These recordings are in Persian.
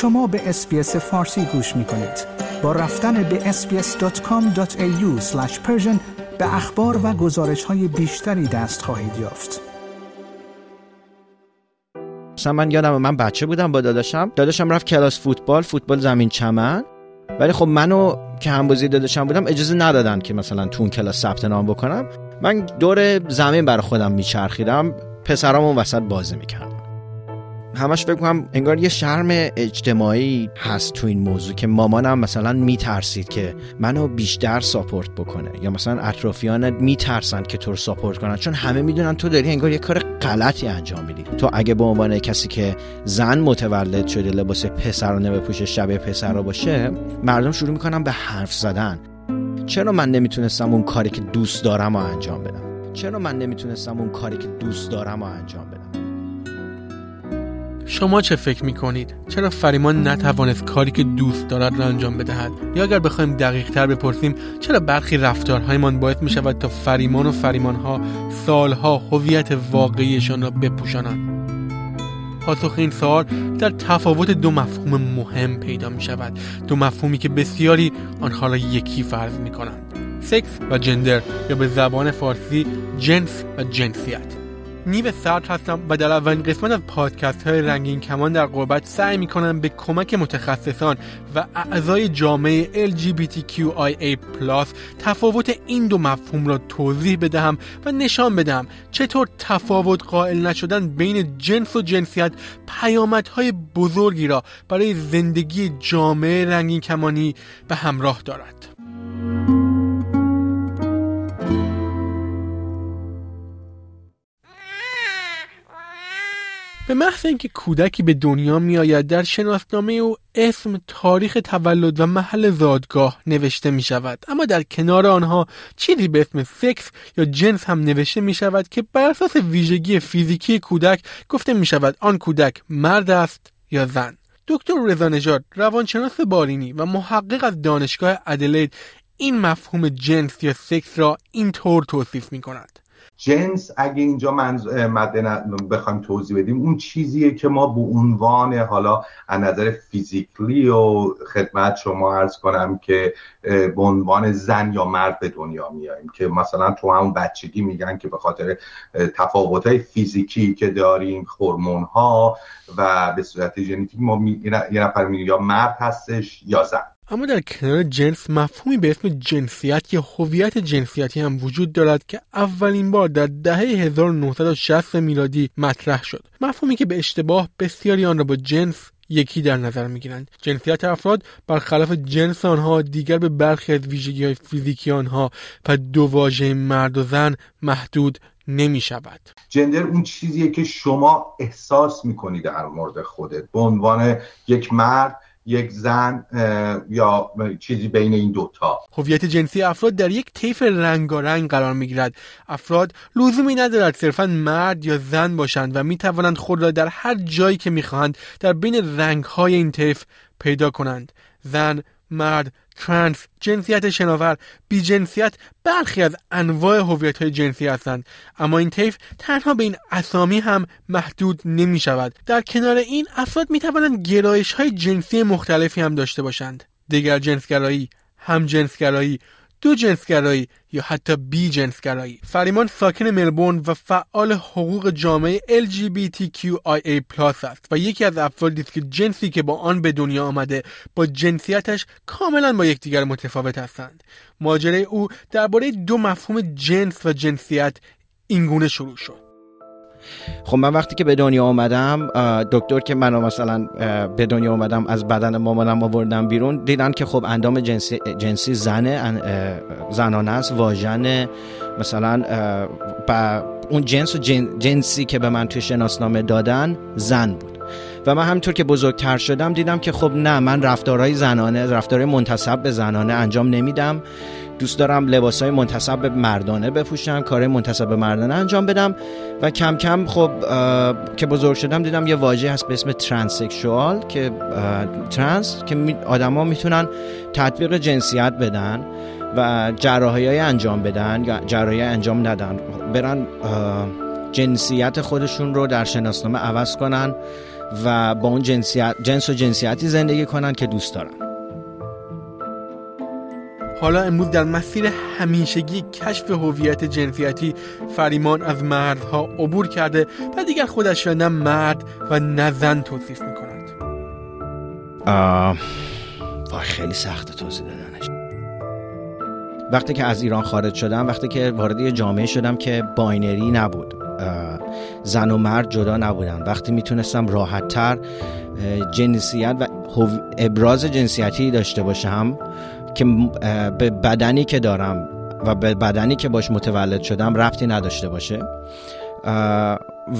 شما به اسپیس فارسی گوش می کنید. با رفتن به sbs.com.au به اخبار و گزارش های بیشتری دست خواهید یافت. مثلا من یادم من بچه بودم با داداشم. داداشم رفت کلاس فوتبال فوتبال زمین چمن. ولی خب منو که همبازی داداشم بودم اجازه ندادن که مثلا تو اون کلاس ثبت نام بکنم. من دور زمین برای خودم میچرخیدم. پسرام وسط بازی می‌کردم همش فکر کنم انگار یه شرم اجتماعی هست تو این موضوع که مامانم مثلا میترسید که منو بیشتر ساپورت بکنه یا مثلا اطرافیانت میترسن که تو رو ساپورت کنن چون همه می‌دونن تو داری انگار یه کار غلطی انجام میدی. تو اگه به عنوان کسی که زن متولد شده لباس پسرانه بپوشه شبیه پسر باشه مردم شروع می‌کنن به حرف زدن. چرا من نمی‌تونستم اون کاری که دوست دارم و انجام بدم؟ چرا من نمی‌تونستم اون کاری که دوست دارم و انجام بدم؟ شما چه فکر می کنید؟ چرا فریمان نتوانست کاری که دوست دارد را انجام بدهد؟ یا اگر بخوایم دقیق تر بپرسیم چرا برخی رفتارهایمان باعث می شود تا فریمان و فریمانها سالها هویت واقعیشان را بپوشانند؟ پاسخ این سوال در تفاوت دو مفهوم مهم پیدا می شود دو مفهومی که بسیاری آنها را یکی فرض می کنند سکس و جندر یا به زبان فارسی جنس و جنسیت نیو سرد هستم و در اولین قسمت از پادکست های رنگین کمان در قربت سعی می کنم به کمک متخصصان و اعضای جامعه LGBTQIA+ تفاوت این دو مفهوم را توضیح بدهم و نشان بدهم چطور تفاوت قائل نشدن بین جنس و جنسیت پیامدهای بزرگی را برای زندگی جامعه رنگین کمانی به همراه دارد. به محض اینکه کودکی به دنیا می آید در شناسنامه او اسم تاریخ تولد و محل زادگاه نوشته می شود اما در کنار آنها چیزی به اسم سکس یا جنس هم نوشته می شود که بر اساس ویژگی فیزیکی کودک گفته می شود آن کودک مرد است یا زن. دکتر رضا روانشناس بارینی و محقق از دانشگاه ادلید این مفهوم جنس یا سکس را اینطور توصیف می کند جنس اگه اینجا من مد بخوایم توضیح بدیم اون چیزیه که ما به عنوان حالا از نظر فیزیکلی و خدمت شما عرض کنم که به عنوان زن یا مرد به دنیا میاییم که مثلا تو همون بچگی میگن که به خاطر تفاوت های فیزیکی که داریم هورمون ها و به صورت ژنتیک ما یه نفر میگه یا مرد هستش یا زن. اما در کنار جنس مفهومی به اسم جنسیت یا هویت جنسیتی هم وجود دارد که اولین بار در دهه 1960 میلادی مطرح شد. مفهومی که به اشتباه بسیاری آن را با جنس یکی در نظر می‌گیرند. جنسیت افراد برخلاف جنس آنها دیگر به برخی از ویژگی های فیزیکی آنها و دو واژه مرد و زن محدود نمی شود جندر اون چیزیه که شما احساس می‌کنید در مورد خودت. به عنوان یک مرد یک زن یا چیزی بین این دوتا. هویت جنسی افراد در یک طیف رنگارنگ قرار می گیرد افراد لزومی ندارد صرفا مرد یا زن باشند و می توانند خود را در هر جایی که می خواهند در بین رنگ های این طیف پیدا کنند. زن مرد ترانس جنسیت شناور بی جنسیت برخی از انواع هویت های جنسی هستند. اما این طیف تنها به این اسامی هم محدود نمی شود در کنار این افراد می توانند گرایش های جنسی مختلفی هم داشته باشند. دیگر جنسگرایی هم جنسگرایی دو جنسگرایی یا حتی بی جنسگرایی. فریمان ساکن ملبورن و فعال حقوق جامعه LGBTQIA+ است و یکی از افرادی است که جنسی که با آن به دنیا آمده با جنسیتش کاملا با یکدیگر متفاوت هستند. ماجرای او درباره دو مفهوم جنس و جنسیت اینگونه شروع شد. خب من وقتی که به دنیا آمدم دکتر که منو مثلا به دنیا آمدم از بدن مامانم آوردم بیرون دیدن که خب اندام جنسی, جنسی زنه زنانه است واژن مثلا با اون جنس و جنسی که به من توی شناسنامه دادن زن بود. و من همینطور که بزرگتر شدم دیدم که خب نه من رفتارهای زنانه رفتارهای منتصب به زنانه انجام نمیدم. دوست دارم لباس های منتصب به مردانه بپوشم کار منتصب به مردانه انجام بدم. و کم کم خب که بزرگ شدم دیدم یه واژه هست به اسم ترانسکشوال که ترانس که آدما می‌تونن تطبیق جنسیت بدن. و جراحی های انجام بدن یا جراحی انجام ندن برن جنسیت خودشون رو در شناسنامه عوض کنن و با اون جنسیت جنس و جنسیتی زندگی کنن که دوست دارن. حالا امروز در مسیر همیشگی کشف هویت جنسیتی فریمان از مردها عبور کرده و دیگر خودش را نه مرد و نه زن توصیف می کند وای خیلی سخت توضیح دادنش. وقتی که از ایران خارج شدم وقتی که وارد یه جامعه شدم که binary نبود. زن و مرد جدا نبودن. وقتی می‌تونستم راحتتر جنسیت و ابراز جنسیتی داشته باشم که به بدنی که دارم و به بدنی که باش متولد شدم ربطی نداشته باشه.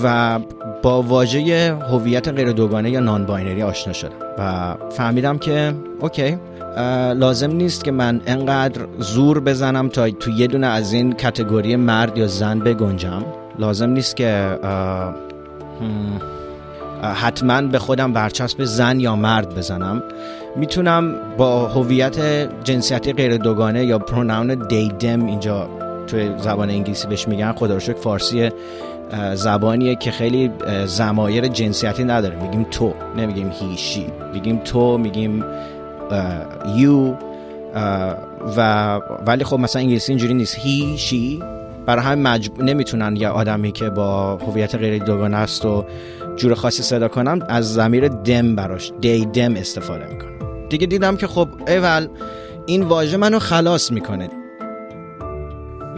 و با واژه هویت غیر دوگانه یا non-binary آشنا شدم و فهمیدم که اوکی لازم نیست که من انقدر زور بزنم تا تو یه دونه از این کتگوری مرد یا زن بگنجم. لازم نیست که حتما به خودم برچسب زن یا مرد بزنم. می‌تونم با هویت جنسیتی غیر دوگانه یا پروناون دیدم اینجا توی زبان انگلیسی بهش میگن خدا رو فارسی زبانیه که خیلی زمایر جنسیتی نداره. میگیم تو نمیگیم هی شی میگیم تو میگیم یو و ولی خب مثلا انگلیسی اینجوری نیست. هی شی برای هم مجب... نمی‌تونن یه آدمی که با هویت غیر دوگانه است و جور خاصی صدا کنم از زمیر دم براش دی دم استفاده می‌کنم دیگه دیدم که خب اول این واژه منو خلاص می‌کنه.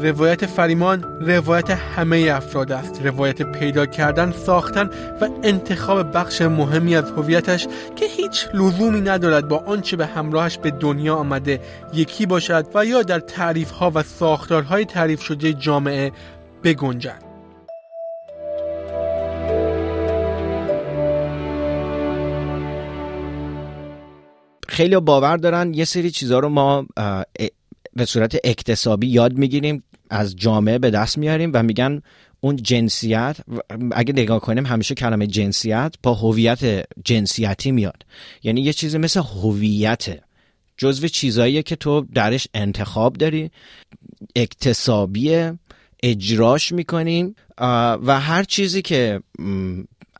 روایت فریمان روایت همه افراد است. روایت پیدا کردن ساختن و انتخاب بخش مهمی از هویتش که هیچ لزومی ندارد با آنچه به همراهش به دنیا آمده یکی باشد و یا در تعریف ها و ساختارهای تعریف شده جامعه بگنجد. خیلی باور دارن یه سری چیزها رو ما به صورت اکتسابی یاد می‌گیریم از جامعه به دست میاریم و میگن اون جنسیت اگه نگاه کنیم همیشه کلمه جنسیت با هویت جنسیتی میاد. یعنی یه چیزی مثل هویت. جزو چیزاییه که تو درش انتخاب داری اکتسابی اجراش می‌کنیم و هر چیزی که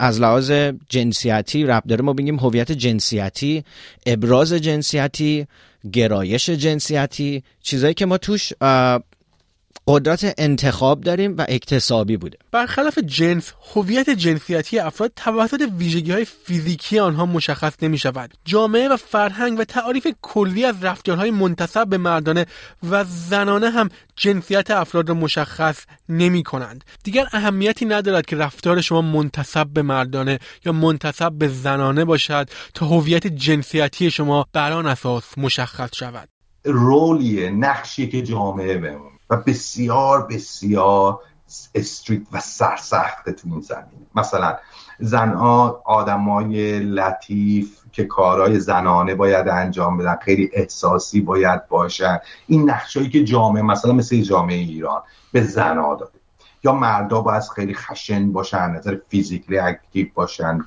از لحاظ جنسیتی رب داره ما بگیم هویت جنسیتی ابراز جنسیتی گرایش جنسیتی چیزایی که ما توش قدرت انتخاب داریم و اکتسابی بوده. برخلاف جنس هویت جنسیتی افراد توسط ویژگی های فیزیکی آنها مشخص نمی شود جامعه و فرهنگ و تعاریف کلی از رفتارهای منتصب به مردانه و زنانه هم جنسیت افراد را مشخص نمی کنند دیگر اهمیتی ندارد که رفتار شما منتصب به مردانه یا منتصب به زنانه باشد تا هویت جنسیتی شما بر آن اساس مشخص شود. رولیه نقشی که جامعه بمون و بسیار بسیار استریت و سرسخت تو این زمین مثلا زنها آدمای لطیف که کارهای زنانه باید انجام بدن خیلی احساسی باید باشن. این نقشایی که جامعه مثلا مثل جامعه ایران به زنها داده. یا مردا باید خیلی خشن باشن نظر فیزیکلی اکتیو باشن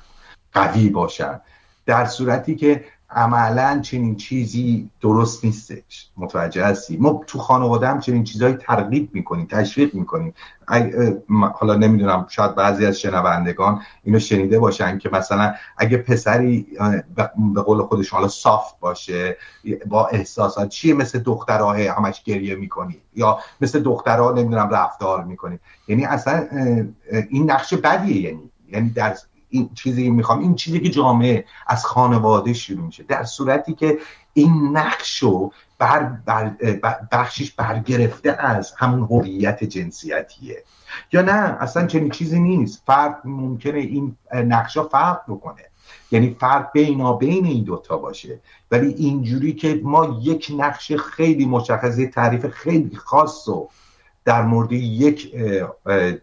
قوی باشن. در صورتی که عملا چنین چیزی درست نیستش. متوجه هستی؟ ما تو خانواده هم چنین چیزهایی ترغیب می‌کنیم تشویق می‌کنیم. حالا نمی‌دونم شاید بعضی از شنوندگان اینو شنیده باشن که مثلا اگه پسری به قول خودش حالا صاف باشه با احساسات چیه مثل دخترها همش گریه می‌کنی؟ یا مثل دخترها نمی‌دونم رفتار می‌کنی؟ یعنی اصلا این نقش بدیه یعنی. یعنی در این چیزی می‌خوام این چیزی که جامعه از خانواده شروع میشه در صورتی که این نقشو بر, بر بخشش برگرفته از همون هویت جنسیتیه. یا نه اصلا چنین چیزی نیست. فرد ممکنه این نقشا فرق بکنه. یعنی فرق بینا بین این دوتا باشه. ولی اینجوری که ما یک نقش خیلی مشخصه تعریف خیلی خاص و در مورد یک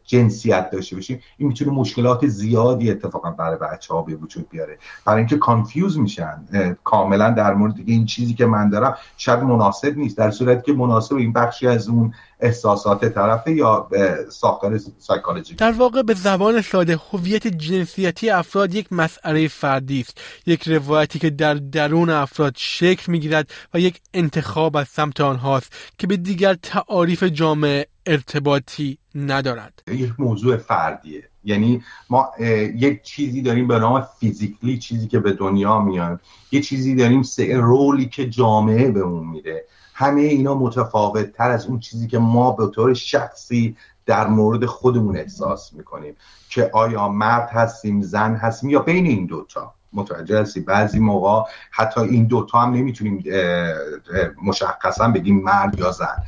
جنسیت داشته باشیم این می‌تونه مشکلات زیادی اتفاقا برای بچه ها به وجود بیاره. برای اینکه confuse میشن کاملا در مورد این چیزی که من دارم شاید مناسب نیست در صورتی که مناسب این بخشی از اون احساسات طرفه یا ساختار سایکولوژی؟ در واقع به زبان ساده هویت جنسیتی افراد یک مسئله فردی است. یک روایتی که در درون افراد شکل می‌گیرد و یک انتخاب از سمت آنهاست که به دیگر تعاریف جامعه ارتباطی ندارد. یک موضوع فردیه. یعنی ما یک چیزی داریم به نام فیزیکلی چیزی که به دنیا میاد. یه چیزی داریم رولی که جامعه به اون میده. همه اینا متفاوت تر از اون چیزی که ما به طور شخصی در مورد خودمون احساس می‌کنیم. که آیا مرد هستیم زن هستیم یا بین این دوتا متوجه هستی؟ بعضی موقع حتی این دوتا هم نمی‌تونیم مشخصا بگیم مرد یا زن.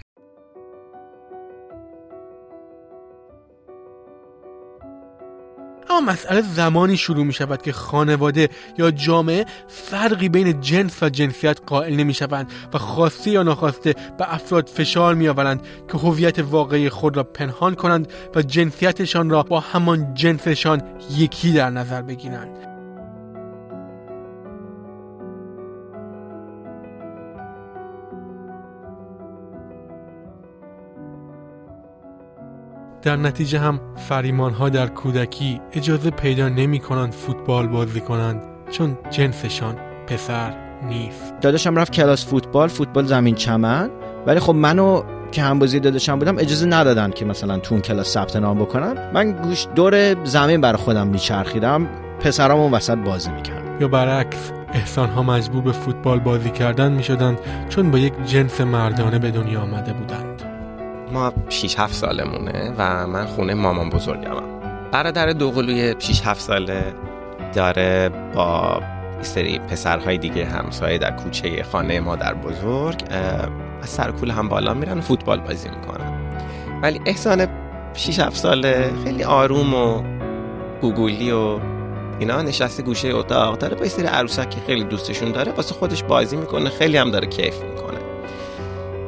اما مسئله زمانی شروع می شود که خانواده یا جامعه فرقی بین جنس و جنسیت قائل نمی شوند و خواسته یا ناخواسته به افراد فشار می آورند که هویت واقعی خود را پنهان کنند و جنسیتشان را با همان جنسشان یکی در نظر بگیرند. در نتیجه هم فریمان ها در کودکی اجازه پیدا نمی کنند فوتبال بازی کنند چون جنسشان پسر نیست. داداشم رفت کلاس فوتبال فوتبال زمین چمن. ولی خب منو که هم بازی داداشم بودم اجازه ندادن که مثلا تو اون کلاس ثبت نام بکنم من گوش دور زمین برای خودم میچرخیدم پسرام اون وسط بازی می‌کردم یا برعکس احسان ها مجبور به فوتبال بازی کردن می شدند چون با یک جنس مردانه به دنیا آمده بودند. ما 6 7 سالمونه و من خونه مامان بزرگمم. برادر دوقلوی 6 7 ساله داره با سری پسرهای دیگه همسایه در کوچه خانه مادر بزرگ از سرکول هم بالا میرن فوتبال بازی می‌کنن. ولی احسان 6 7 ساله خیلی آروم و گوگولی و اینا نشسته گوشه اتاق داره با سری عروسک که خیلی دوستشون داره واسه خودش بازی می‌کنه خیلی هم داره کیف می‌کنه.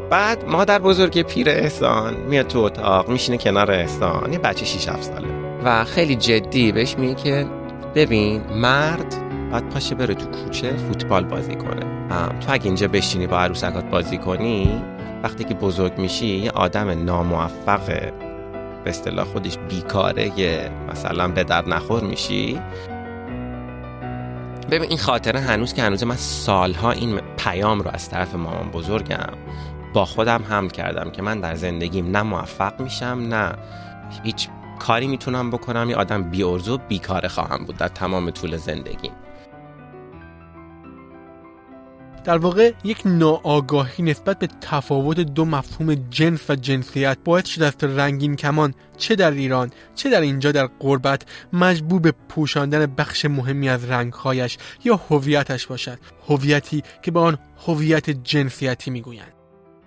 بعد مادر بزرگ پیر احسان میاد تو اتاق میشینه کنار احسان یه بچه 6 7 ساله. و خیلی جدی بهش میگه که ببین مرد بعد پاشه بره تو کوچه فوتبال بازی کنه. تو اگه اینجا بشینی با عروسکات بازی کنی وقتی که بزرگ میشی یه آدم ناموفق به اصطلاح خودش بیکاره یه مثلا به در نخور میشی. ببین این خاطره هنوز که هنوز من سالها این پیام رو از طرف مامان بزرگم. با خودم هم کردم که من در زندگیم نه موفق میشم نه هیچ کاری می‌تونم بکنم. یه آدم بی ارزو بیکاره خواهم بود در تمام طول زندگیم. در واقع یک ناآگاهی نسبت به تفاوت دو مفهوم جنس و جنسیت باعث شده است رنگین کمان چه در ایران چه در اینجا در قربت مجبور به پوشاندن بخش مهمی از رنگهایش یا هویتش باشد. هویتی که به آن هویت جنسیتی می‌گویند.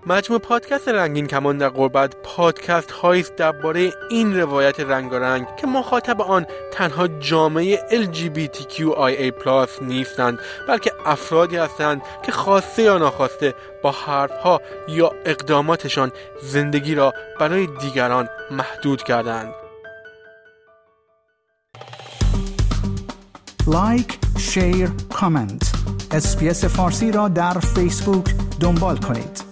مجموع پادکست رنگین کمان در قربت پادکست هایی است درباره این روایت رنگارنگ که مخاطب آن تنها جامعه LGBTQIA+ نیستند بلکه افرادی هستند که خواسته یا ناخواسته با حرفها یا اقداماتشان زندگی را برای دیگران محدود کردند. like، share، comment SBS فارسی را در فیسبوک دنبال کنید.